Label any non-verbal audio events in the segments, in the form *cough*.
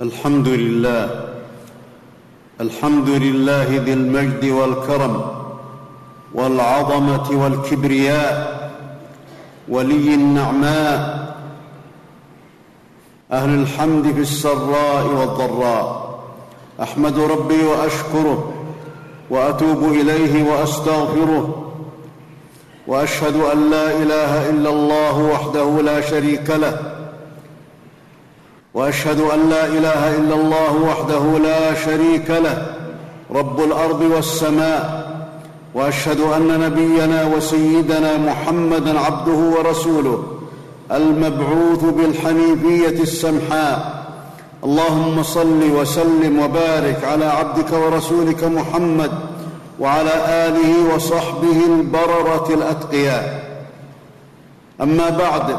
الحمد لله. الحمد لله ذي المجد والكرم والعظمة والكبرياء ولي النعماء أهل الحمد في السراء والضراء. أحمد ربي وأشكره وأتوب إليه وأستغفره وأشهد أن لا إله إلا الله وحده لا شريك له وأشهد أن لا إله إلا الله وحده لا شريك له رب الأرض والسماء. وأشهد أن نبينا وسيدنا محمدا عبده ورسوله المبعوث بالحنيفيه السمحاء. اللهم صل وسلم وبارك على عبدك ورسولك محمد وعلى آله وصحبه البررة الأتقياء. أما بعد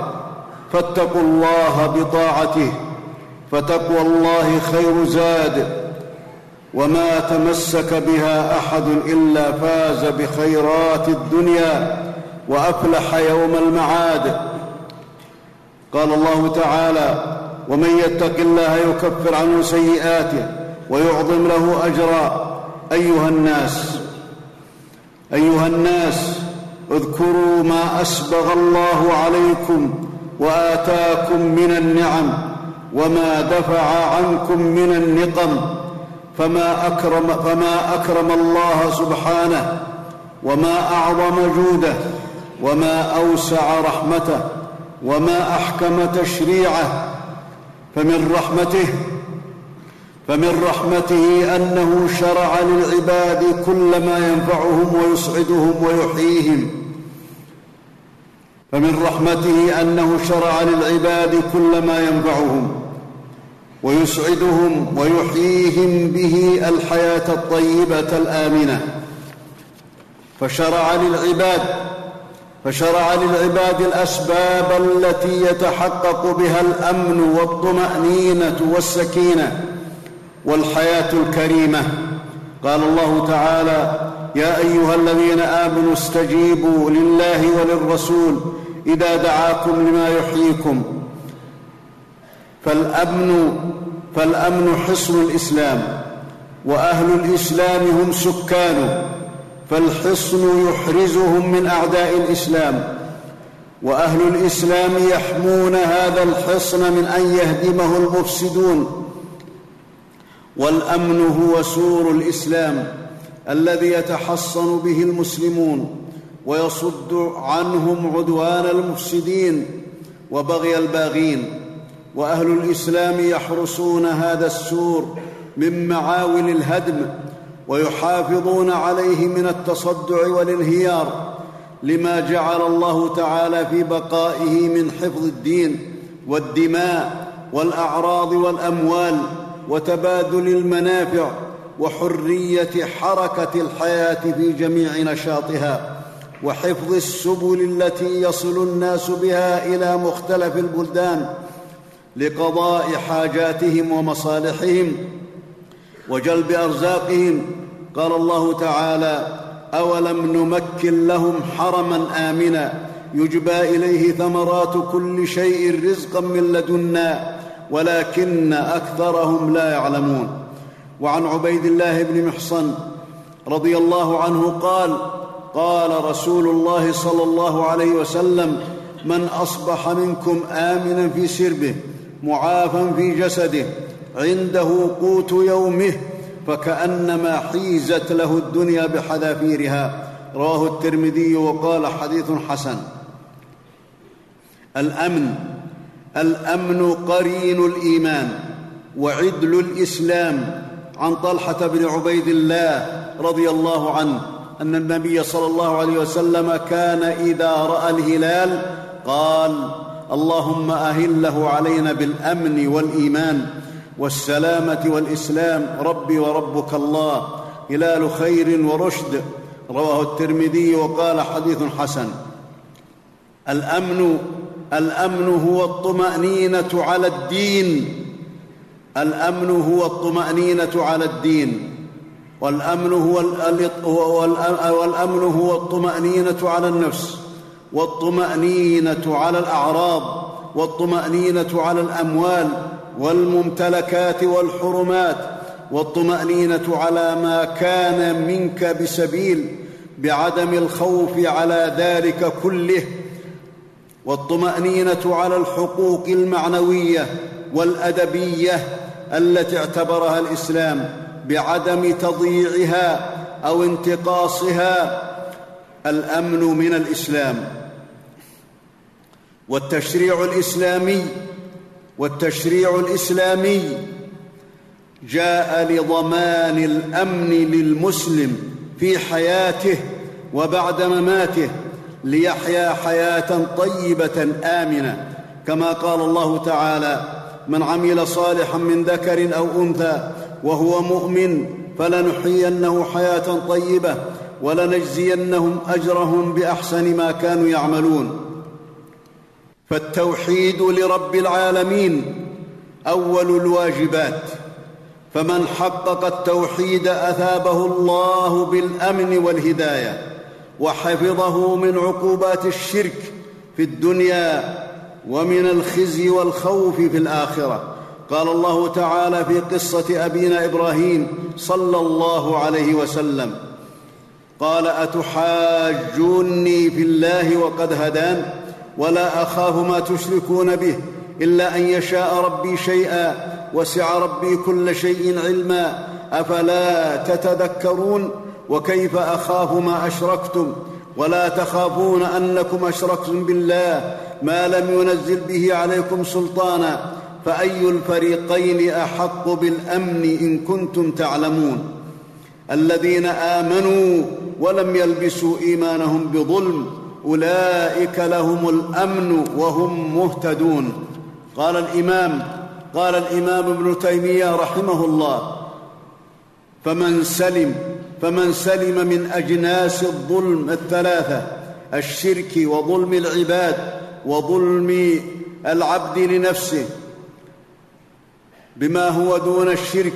فاتقوا الله بطاعته. فتقوى الله خير زاد وما تمسك بها أحد إلا فاز بخيرات الدنيا وأفلح يوم المعاد. قال الله تعالى ومن يتق الله يكفر عنه سيئاته ويعظم له أجرا. أيها الناس أيها الناس اذكروا ما أسبغ الله عليكم وآتاكم من النعم. وما دفع عنكم من النقم فما اكرم فما أكرم الله سبحانه وما أعظم جوده وما أوسع رحمته وما أحكم تشريعه فمن رحمته فمن رحمته أنه شرع للعباد كل ما ينفعهم ويسعدهم ويحييهم. فمن رحمته أنه شرع للعباد كل ما ينفعهم. ويسعدهم ويحييهم به الحياة الطيبة الآمنة. فشرع للعباد فشرع للعباد الأسباب التي يتحقق بها الأمن والطمأنينة والسكينة والحياة الكريمة. قال الله تعالى يا أيها الذين آمنوا استجيبوا لله وللرسول إذا دعاكم لما يحييكم. فالأمن فالأمن حصن الإسلام وأهل الإسلام هم سكانه فالحصن يحرزهم من أعداء الإسلام وأهل الإسلام يحمون هذا الحصن من أن يهدمه المفسدون والأمن هو سور الإسلام الذي يتحصن به المسلمون ويصد عنهم عدوان المفسدين وبغي الباغين. وأهل الإسلام يحرسون هذا السور من معاول الهدم ويحافظون عليه من التصدع والانهيار لما جعل الله تعالى في بقائه من حفظ الدين والدماء والأعراض والأموال وتبادل المنافع وحرية حركة الحياة في جميع نشاطها وحفظ السبل التي يصل الناس بها إلى مختلف البلدان لقضاء حاجاتهم ومصالحهم وجلب أرزاقهم. قال الله تعالى أولم نمكن لهم حرما آمنا يجبى إليه ثمرات كل شيء رزقا من لدنا ولكن أكثرهم لا يعلمون. وعن عبيد الله بن محصن رضي الله عنه قال قال رسول الله صلى الله عليه وسلم من أصبح منكم آمنا في سربه معافا في جسده عنده قوت يومه فكأنما حيزت له الدنيا بحذافيرها. رواه الترمذي وقال حديث حسن. الأمن الأمن قرين الإيمان وعدل الإسلام. عن طلحة بن عبيد الله رضي الله عنه أن النبي صلى الله عليه وسلم كان إذا رأى الهلال قال اللهم أهله علينا بالأمن والإيمان والسلامة والإسلام. ربي وربك الله. هلال خير ورشد. رواه الترمذي وقال حديث حسن. الأمن الأمن هو الطمأنينة على الدين. الأمن هو الطمأنينة على الدين. والأمن هو والأمن هو الطمأنينة على النفس. والطمأنينة على الأعراض والطمأنينة على الأموال والممتلكات والحرمات والطمأنينة على ما كان منك بسبيل بعدم الخوف على ذلك كله والطمأنينة على الحقوق المعنوية والأدبية التي اعتبرها الإسلام بعدم تضييعها أو انتقاصها الأمن من الإسلام. والتشريع الإسلامي والتشريع الإسلامي جاء لضمان الأمن للمسلم في حياته وبعد مماته ليحيا حياة طيبة آمنة. كما قال الله تعالى من عمل صالحا من ذكر أو أنثى وهو مؤمن فلنحيينه حياة طيبة ولنجزينهم أجرهم بأحسن ما كانوا يعملون. فالتوحيد لرب العالمين أول الواجبات. فمن حقق التوحيد أثابه الله بالأمن والهداية وحفظه من عقوبات الشرك في الدنيا ومن الخزي والخوف في الآخرة. قال الله تعالى في قصة أبينا إبراهيم صلى الله عليه وسلم قال أتحاجوني في الله وقد هدان؟ ولا اخاف ما تشركون به إلا أن يشاء ربي شيئا وسع ربي كل شيء علما. أفلا تتذكرون؟ وكيف اخاف ما أشركتم؟ ولا تخافون أنكم أشركتم بالله ما لم ينزل به عليكم سلطانا. فأي الفريقين أحق بالأمن إن كنتم تعلمون؟ الذين آمنوا ولم يلبسوا إيمانهم بظلم أولئك لهم الأمن وهم مهتدون. قال الإمام قال الإمام ابن تيمية رحمه الله فمن سلم فمن سلم من أجناس الظلم الثلاثة الشرك وظلم العباد وظلم العبد لنفسه بما هو دون الشرك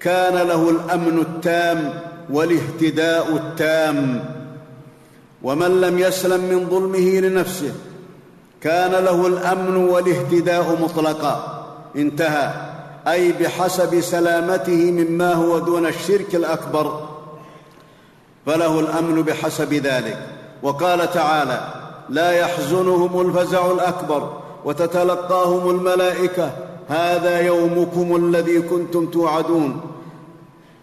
كان له الأمن التام والاهتداء التام. ومن لم يسلم من ظلمه لنفسه كان له الأمن والاهتداء مطلقا. انتهى. أي بحسب سلامته مما هو دون الشرك الأكبر. فله الأمن بحسب ذلك. وقال تعالى لا يحزنهم الفزع الأكبر وتتلقاهم الملائكة. هذا يومكم الذي كنتم توعدون.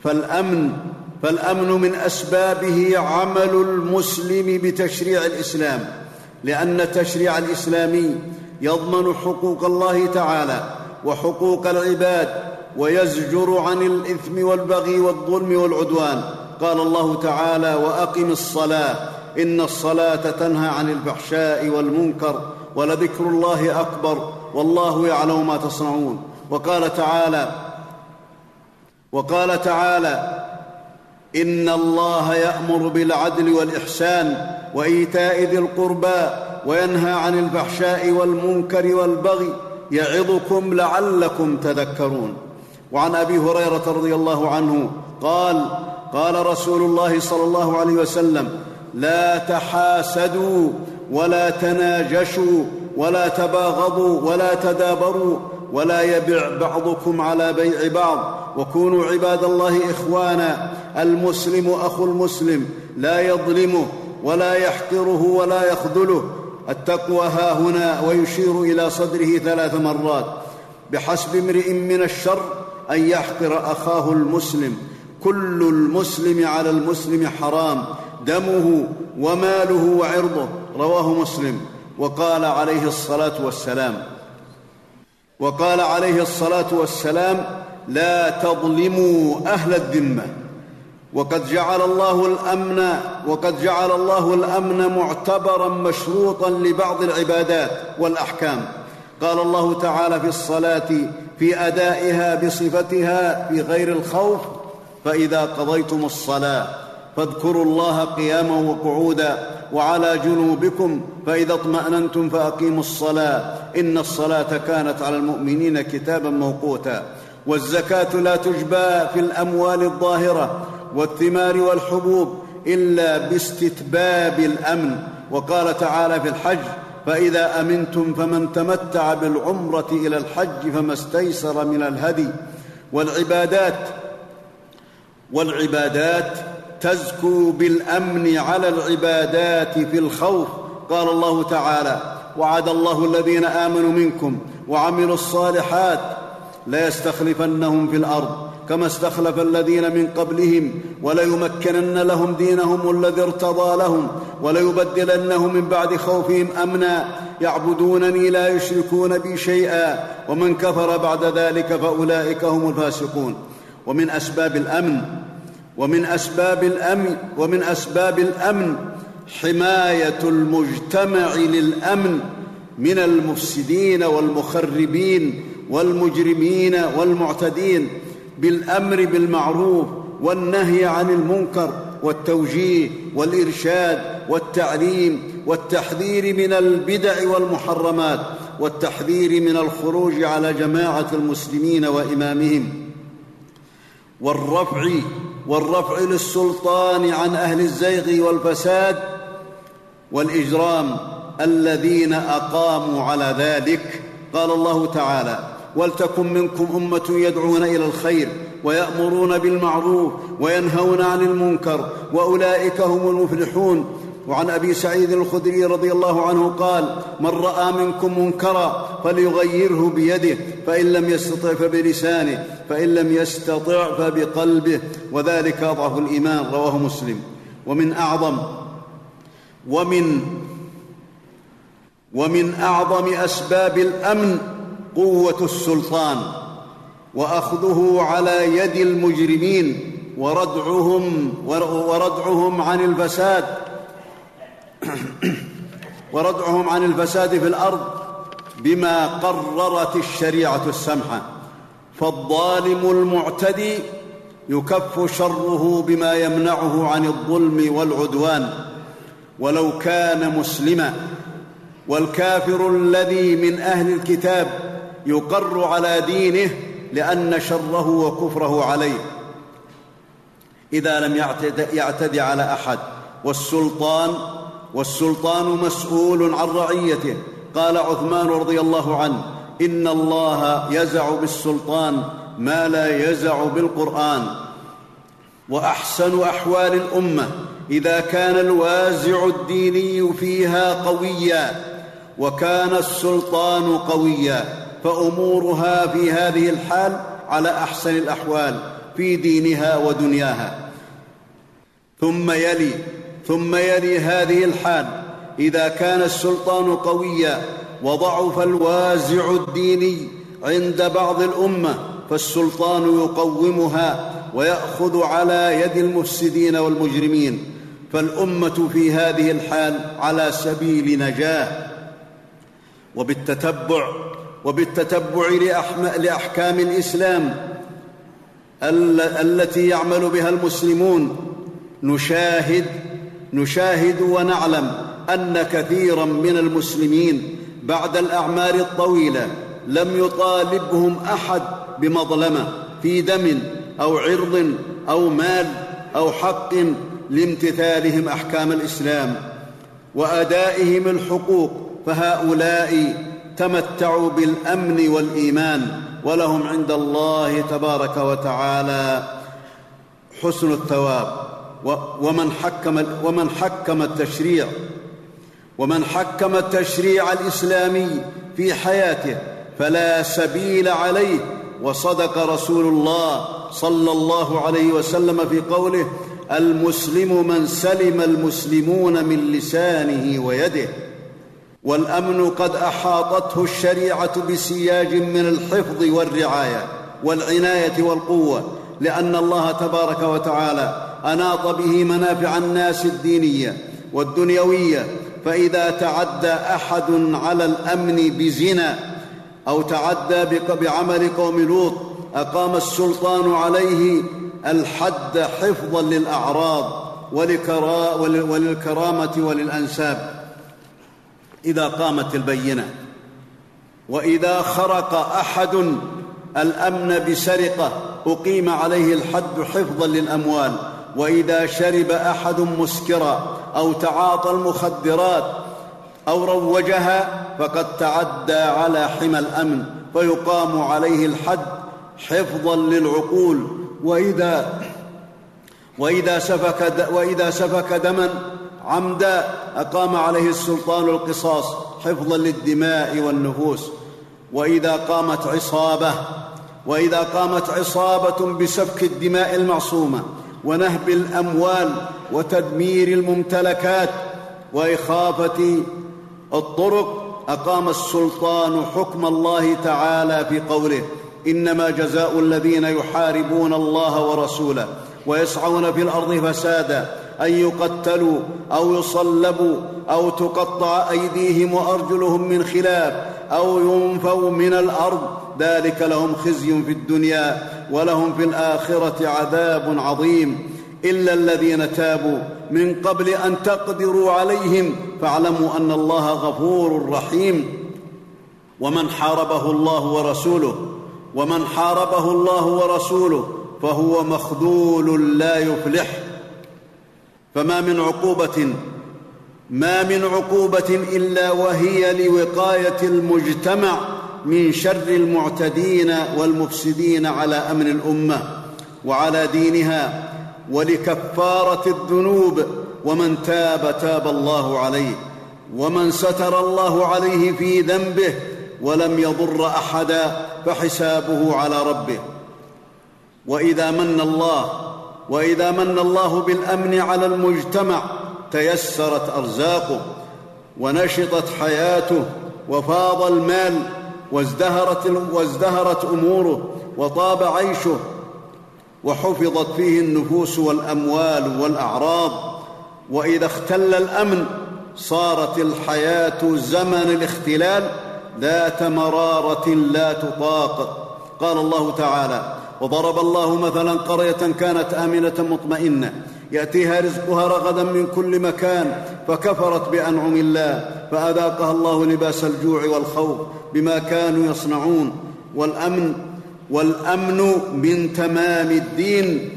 فالأمن فالأمن من أسبابه عمل المسلم بتشريع الإسلام لأن التشريع الاسلامي يضمن حقوق الله تعالى وحقوق العباد ويزجر عن الإثم والبغي والظلم والعدوان. قال الله تعالى وأقم الصلاة إن الصلاة تنهى عن الفحشاء والمنكر ولذكر الله أكبر والله يعلم ما تصنعون. وقال تعالى وقال تعالى إن الله يأمر بالعدل والإحسان وإيتاء ذي القربى وينهى عن الفحشاء والمنكر والبغي يعظكم لعلكم تذكرون. وعن أبي هريرة رضي الله عنه قال قال رسول الله صلى الله عليه وسلم لا تحاسدوا ولا تناجشوا ولا تباغضوا ولا تدابروا ولا يبع بعضكم على بيع بعض. وكونوا عباد الله إخوانا. المسلم أخو المسلم لا يظلمه ولا يحقره ولا يخذله. التقوى ها هنا ويشير إلى صدره ثلاث مرات. بحسب امرئ من الشر أن يحقر أخاه المسلم. كل المسلم على المسلم حرام. دمه وماله وعرضه. رواه مسلم. وقال عليه الصلاة والسلام. وقال عليه الصلاة والسلام لا تظلموا أهل الذمة. وقد جعل الله الأمن وقد جعل الله الأمن معتبرا مشروطا لبعض العبادات والأحكام. قال الله تعالى في الصلاة في أدائها بصفتها في غير الخوف فإذا قضيتم الصلاة فاذكروا الله قياما وقعودا وعلى جنوبكم فإذا اطمأننتم فأقيموا الصلاة. إن الصلاة كانت على المؤمنين كتابا موقوتا. والزكاة لا تجبى في الأموال الظاهرة والثمار والحبوب إلا باستتباب الأمن. وقال تعالى في الحج فإذا أمنتم فمن تمتع بالعمرة إلى الحج فما استيسر من الهدي. والعبادات والعبادات تزكو بالأمن على العبادات في الخوف. قال الله تعالى وعد الله الذين آمنوا منكم وعملوا الصالحات ليستخلفنهم في الأرض كما استخلف الذين من قبلهم وليمكنن لهم دينهم الذي ارتضى لهم وليبدلنهم من بعد خوفهم أمنا. يعبدونني لا يشركون بي شيئا ومن كفر بعد ذلك فأولئك هم الفاسقون. ومن أسباب الأمن ومن أسباب الأمن ومن أسباب الأمن حماية المجتمع للأمن من المفسدين والمخربين والمجرمين والمعتدين بالأمر بالمعروف والنهي عن المنكر والتوجيه والإرشاد والتعليم والتحذير من البدع والمحرمات والتحذير من الخروج على جماعة المسلمين وإمامهم والرفع والرفع للسلطان عن أهل الزيغ والفساد والإجرام الذين أقاموا على ذلك. قال الله تعالى ولتكن منكم أمة يدعون إلى الخير ويأمرون بالمعروف وينهون عن المنكر وأولئك هم المفلحون. وعن أبي سعيد الخدري رضي الله عنه قال من رأى منكم منكرا فليغيره بيده فإن لم يستطع فبلسانه فإن لم يستطع فبقلبه. وذلك أضعف الإيمان رواه مسلم. ومن أعظم ومن ومن أعظم أسباب الأمن قوة السلطان وأخذه على يد المجرمين وردعهم وردعهم عن الفساد *clears throat* وردعهم عن الفساد في الأرض بما قررت الشريعة السمحة. فالظالم المعتدي يكف شره بما يمنعه عن الظلم والعدوان. ولو كان مسلما والكافر الذي من أهل الكتاب يقر على دينه لأن شره وكفره عليه. إذا لم يعتدي على أحد والسلطان والسلطان مسؤول عن رعيته. قال عثمان رضي الله عنه إن الله يزع بالسلطان ما لا يزع بالقرآن. وأحسن أحوال الأمة إذا كان الوازع الديني فيها قويا. وكان السلطان قويا فأمورها في هذه الحال على أحسن الأحوال في دينها ودنياها. ثم يلي ثم يلي هذه الحال. إذا كان السلطان قويا وضعف الوازع الديني عند بعض الأمة فالسلطان يقومها ويأخذ على يد المفسدين والمجرمين. فالأمة في هذه الحال على سبيل نجاة. وبالتتبع وبالتتبع لأحكام الإسلام التي يعمل بها المسلمون. نشاهد نشاهد ونعلم أن كثيرا من المسلمين بعد الأعمار الطويلة لم يطالبهم أحد بمظلمة في دم أو عرض أو مال أو حق لامتثالهم أحكام الإسلام وأدائهم الحقوق فهؤلاء تمتعوا بالأمن والإيمان ولهم عند الله تبارك وتعالى حسن الثواب. ومن حكم ومن حكم التشريع ومن حكم التشريع الإسلامي في حياته فلا سبيل عليه. وصدق رسول الله صلى الله عليه وسلم في قوله المسلم من سلم المسلمون من لسانه ويده. والأمن قد أحاطته الشريعة بسياج من الحفظ والرعاية والعناية والقوة لأن الله تبارك وتعالى أناط به منافع الناس الدينية والدنيوية فإذا تعدى أحد على الأمن بزنا أو تعدى بعمل قوم لوط أقام السلطان عليه الحد حفظا للأعراض وللكرامة وللأنساب. إذا قامت البينة. وإذا خرق أحد الأمن بسرقة أقيم عليه الحد حفظا للأموال. وإذا شرب أحد مسكرا أو تعاطى المخدرات أو روجها فقد تعدى على حمى الأمن. فيقام عليه الحد حفظا للعقول. وإذا وإذا سفك, وإذا سفك دما عمدا أقام عليه السلطان القصاص حفظا للدماء والنفوس. وإذا قامت عصابة وإذا قامت عصابة بسفك الدماء المعصومة ونهب الأموال وتدمير الممتلكات وإخافة الطرق أقام السلطان حكم الله تعالى في قوله إنما جزاء الذين يحاربون الله ورسوله ويسعون في الأرض فسادا. أن يقتلوا أو يصلبوا أو تقطع أيديهم وأرجلهم من خلاف أو ينفوا من الأرض. ذلك لهم خزي في الدنيا ولهم في الآخرة عذاب عظيم. إلا الذين تابوا من قبل أن تقدروا عليهم فاعلموا أن الله غفور رحيم. ومن حاربه الله ورسوله ومن حاربه الله ورسوله فهو مخذول لا يفلح. فما من عقوبة ما من عقوبة إلا وهي لوقاية المجتمع من شر المعتدين والمفسدين على أمن الأمة وعلى دينها ولكفارة الذنوب ومن تاب تاب الله عليه ومن ستر الله عليه في ذنبه ولم يضر أحدا فحسابه على ربه. وإذا من الله وإذا من الله بالأمن على المجتمع تيسرت أرزاقه ونشطت حياته وفاض المال وازدهرت, وازدهرت أموره وطاب عيشه وحفظت فيه النفوس والأموال والأعراض وإذا اختل الأمن صارت الحياة زمن الاختلال ذات مرارة لا تطاق. قال الله تعالى وضرب الله مثلا قرية كانت آمنة مطمئنة. يأتيها رزقها رغدا من كل مكان فكفرت بأنعم الله فأذاقها الله لباس الجوع والخوف بما كانوا يصنعون. والأمن والأمن من تمام الدين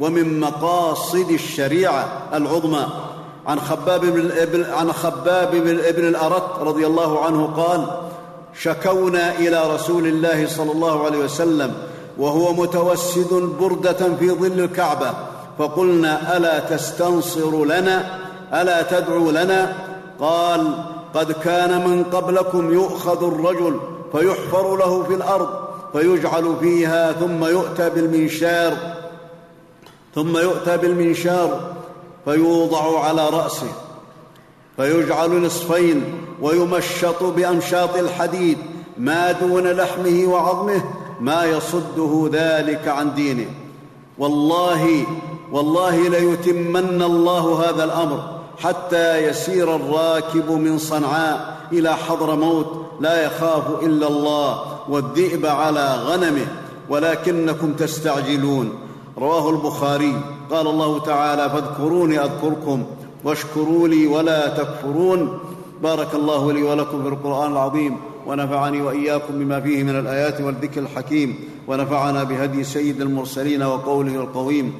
ومن مقاصد الشريعة العظمى. عن خباب بن عن خباب بن الأرت رضي الله عنه قال شكونا إلى رسول الله صلى الله عليه وسلم وهو متوسد بردة في ظل الكعبة. فقلنا ألا تستنصر لنا؟ ألا تدعو لنا؟ قال قد كان من قبلكم يؤخذ الرجل فيحفر له في الأرض فيجعل فيها ثم يؤتى بالمنشار ثم يؤتى بالمنشار فيوضع على رأسه فيجعل نصفين ويمشط بامشاط الحديد ما دون لحمه وعظمه ما يصده ذلك عن دينه. والله والله ليتمن الله هذا الأمر حتى يسير الراكب من صنعاء إلى حضرموت لا يخاف إلا الله والذئب على غنمه ولكنكم تستعجلون. رواه البخاري. قال الله تعالى فاذكروني أذكركم واشكروا لي ولا تكفرون. بارك الله لي ولكم في القرآن العظيم. ونفعني وإياكم بما فيه من الآيات والذكر الحكيم ونفعنا بهدي سيد المرسلين وقوله القويم.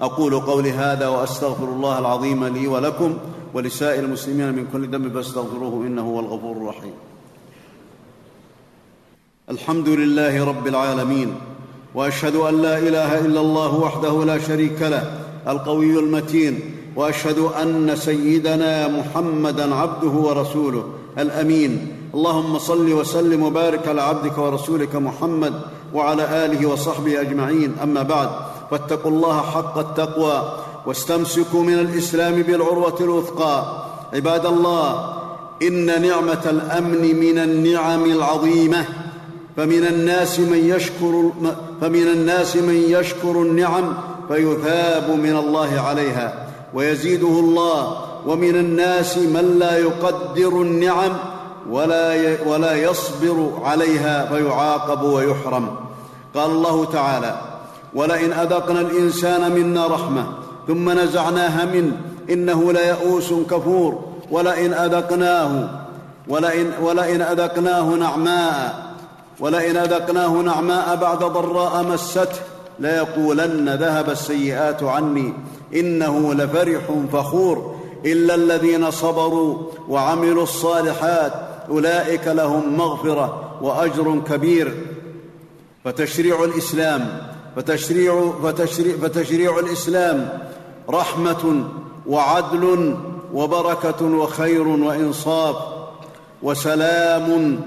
أقول قولي هذا وأستغفر الله العظيم لي ولكم ولسائر المسلمين من كل ذنب فاستغفروه إنه هو الغفور الرحيم. الحمد لله رب العالمين وأشهد أن لا إله إلا الله وحده لا شريك له القوي المتين وأشهد أن سيدنا محمدا عبده ورسوله الأمين. اللهم صل وسلم وبارك على عبدك ورسولك محمد وعلى آله وصحبه أجمعين. أما بعد فاتقوا الله حق التقوى واستمسكوا من الإسلام بالعروة الوثقى. عباد الله إن نعمة الأمن من النعم العظيمة فمن الناس من يشكر فمن الناس من يشكر النعم فيثاب من الله عليها. ويزيده الله ومن الناس من لا يقدر النعم ولا ولا يصبر عليها فيعاقب ويحرم. قال الله تعالى ولئن أذقنا الإنسان منا رحمة ثم نزعناها منه إنه ليئوس كفور. ولئن أذقناه ولئن, ولئن أذقناه نعماء ولئن أذقناه نعماء بعد ضراء مسته ليقولن ذهب السيئات عني إنه لفرح فخور. إلا الذين صبروا وعملوا الصالحات أولئك لهم مغفرة وأجر كبير. فتشريع الإسلام فتشريع, فتشريع, فتشريع الإسلام رحمة وعدل وبركة وخير وإنصاف وسلام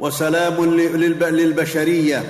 وسلام للبشرية.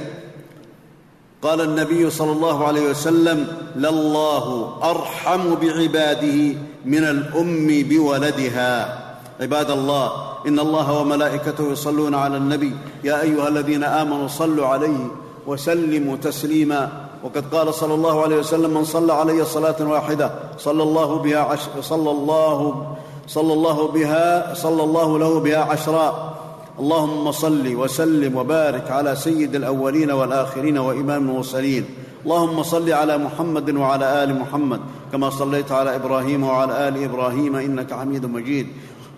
قال النبي صلى الله عليه وسلم لله أرحم بعباده من الأم بولدها. عباد الله إن الله وملائكته يصلون على النبي. يا أيها الذين آمنوا صلوا عليه وسلموا تسليما. وقد قال صلى الله عليه وسلم من صلى علي صلاة واحدة صلى الله بها عش صلى الله صلى الله بها صلى الله له بها عشرا. اللهم صل وسلم وبارك على سيد الأولين والآخرين وإمام المرسلين. اللهم صل على محمد وعلى آل محمد كما صليت على إبراهيم وعلى آل إبراهيم إنك حميد مجيد.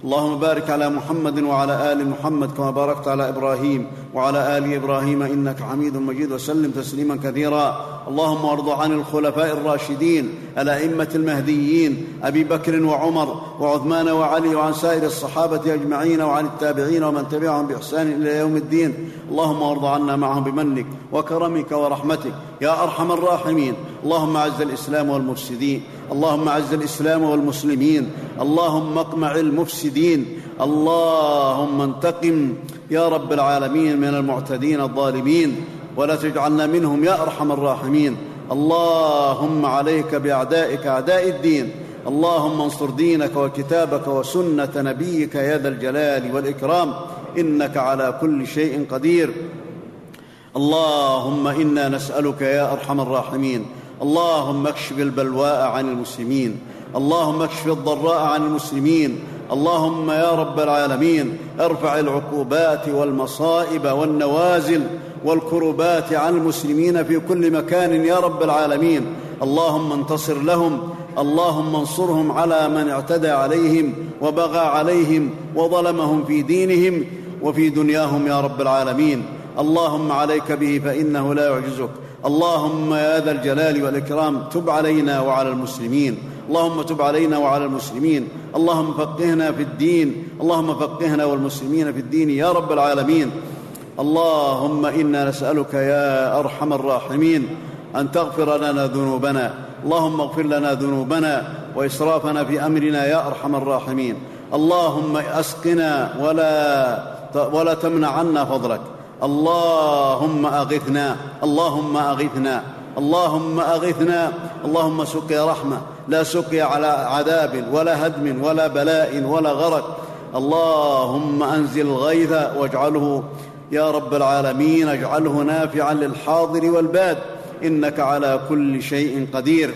اللهم بارك على محمد وعلى آل محمد كما باركت على إبراهيم وعلى آل إبراهيم إنك حميد مجيد وسلم تسليما كثيرا. اللهم وارض عن الخلفاء الراشدين الأئمة المهديين أبي بكر وعمر وعثمان وعلي وعن سائر الصحابة أجمعين وعن التابعين ومن تبعهم بإحسان إلى يوم الدين. اللهم وارض عنا معهم بمنك وكرمك ورحمتك يا أرحم الراحمين. اللهم أعز الإسلام والمفسدين. اللهم أعز الإسلام والمسلمين اللهم اقمع المفسدين اللهم انتقم يا رب العالمين من المعتدين الظالمين ولا تجعلنا منهم يا أرحم الراحمين. اللهم عليك بأعدائك أعداء الدين اللهم انصر دينك وكتابك وسنة نبيك يا ذا الجلال والإكرام إنك على كل شيء قدير. اللهم إنا نسألك يا أرحم الراحمين. اللهم اكشف البلواء عن المسلمين. اللهم اكشف الضراء عن المسلمين. اللهم يا رب العالمين ارفع العقوبات والمصائب والنوازل والكربات عن المسلمين في كل مكان يا رب العالمين. اللهم انتصر لهم. اللهم انصرهم على من اعتدى عليهم وبغى عليهم وظلمهم في دينهم وفي دنياهم يا رب العالمين. اللهم عليك به فإنه لا يعجزك. اللهم يا ذا الجلال والإكرام تب علينا وعلى المسلمين. اللهم تب علينا وعلى المسلمين. اللهم فقهنا في الدين. اللهم فقهنا والمسلمين في الدين يا رب العالمين. اللهم إنا نسألك يا أرحم الراحمين أن تغفر لنا ذنوبنا. اللهم اغفر لنا ذنوبنا وإسرافنا في أمرنا يا أرحم الراحمين. اللهم أسقنا ولا ولا تمنع عنا فضلك. اللهم أغثنا اللهم أغثنا اللهم أغثنا. اللهم سقيا رحمة لا سقيا على عذاب ولا هدم ولا بلاء ولا غرق. اللهم أنزل الغيث واجعله يا رب العالمين اجعله نافعا للحاضر والباد. إنك على كل شيء قدير.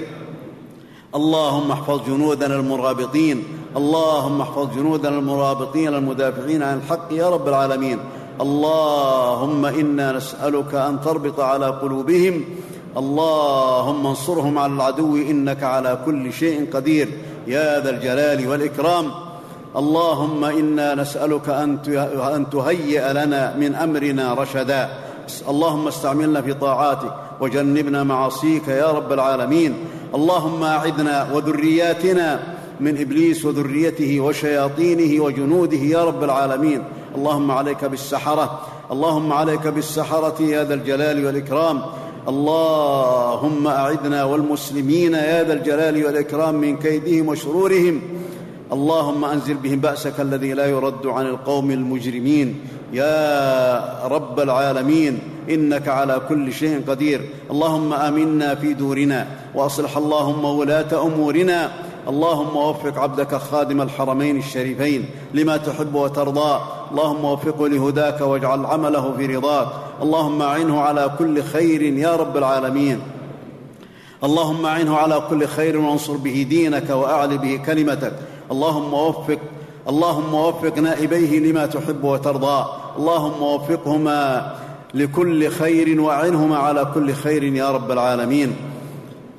اللهم احفظ جنودنا المرابطين اللهم احفظ جنودنا المرابطين المدافعين عن الحق يا رب العالمين. اللهم إنا نسألك أن تربط على قلوبهم. اللهم انصرهم على العدو إنك على كل شيء قدير. يا ذا الجلال والإكرام. اللهم إنا نسألك أن تهيئ لنا من أمرنا رشدا. اللهم استعملنا في طاعاتك وجنبنا معاصيك يا رب العالمين. اللهم أعذنا وذرياتنا من إبليس وذريته وشياطينه وجنوده يا رب العالمين. اللهم عليك بالسحرة اللهم عليك بالسحرة يا ذا الجلال والإكرام. اللهم اعذنا والمسلمين يا ذا الجلال والإكرام من كيدهم وشرورهم. اللهم أنزل بهم بأسك الذي لا يرد عن القوم المجرمين. يا رب العالمين إنك على كل شيء قدير. اللهم آمنا في دورنا وأصلح اللهم ولاة أمورنا. اللهم وفق عبدك خادم الحرمين الشريفين لما تحب وترضى. اللهم وفقه لهداك واجعل عمله في رضاك. اللهم اعنه على كل خير يا رب العالمين. اللهم اعنه على كل خير وانصر به دينك واعل به كلمتك. اللهم وفق اللهم وفق نائبيه لما تحب وترضى. اللهم وفقهما لكل خير واعنهما على كل خير يا رب العالمين.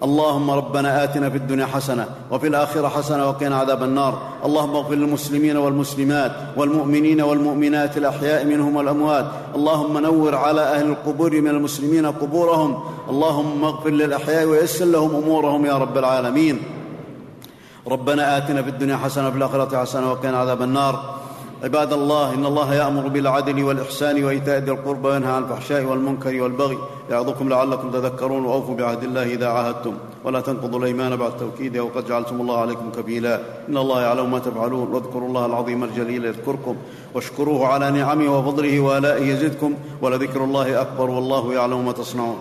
اللهم ربنا آتنا في الدنيا حسنة وفي الآخرة حسنة وقنا عذاب النار. اللهم اغفر للمسلمين والمسلمات والمؤمنين والمؤمنات الأحياء منهم والأموات. اللهم نور على أهل القبور من المسلمين قبورهم. اللهم اغفر للأحياء ويسر لهم أمورهم يا رب العالمين. ربنا آتنا في الدنيا حسنة وفي الآخرة حسنة وقنا عذاب النار. عباد الله إن الله يأمر بالعدل والإحسان وإيتاء ذي القربى وينهى عن الفحشاء والمنكر والبغي يعظكم لعلكم تذكرون وأوفوا بعهد الله إذا عاهدتم. ولا تنقضوا الأيمان بعد توكيده وقد جعلتم الله عليكم كفيلا. إن الله يعلم ما تفعلون. واذكروا الله العظيم الجليل يذكركم. واشكروه على نعمه وفضله وآلائه يزدكم. ولذكر الله أكبر والله يعلم ما تصنعون.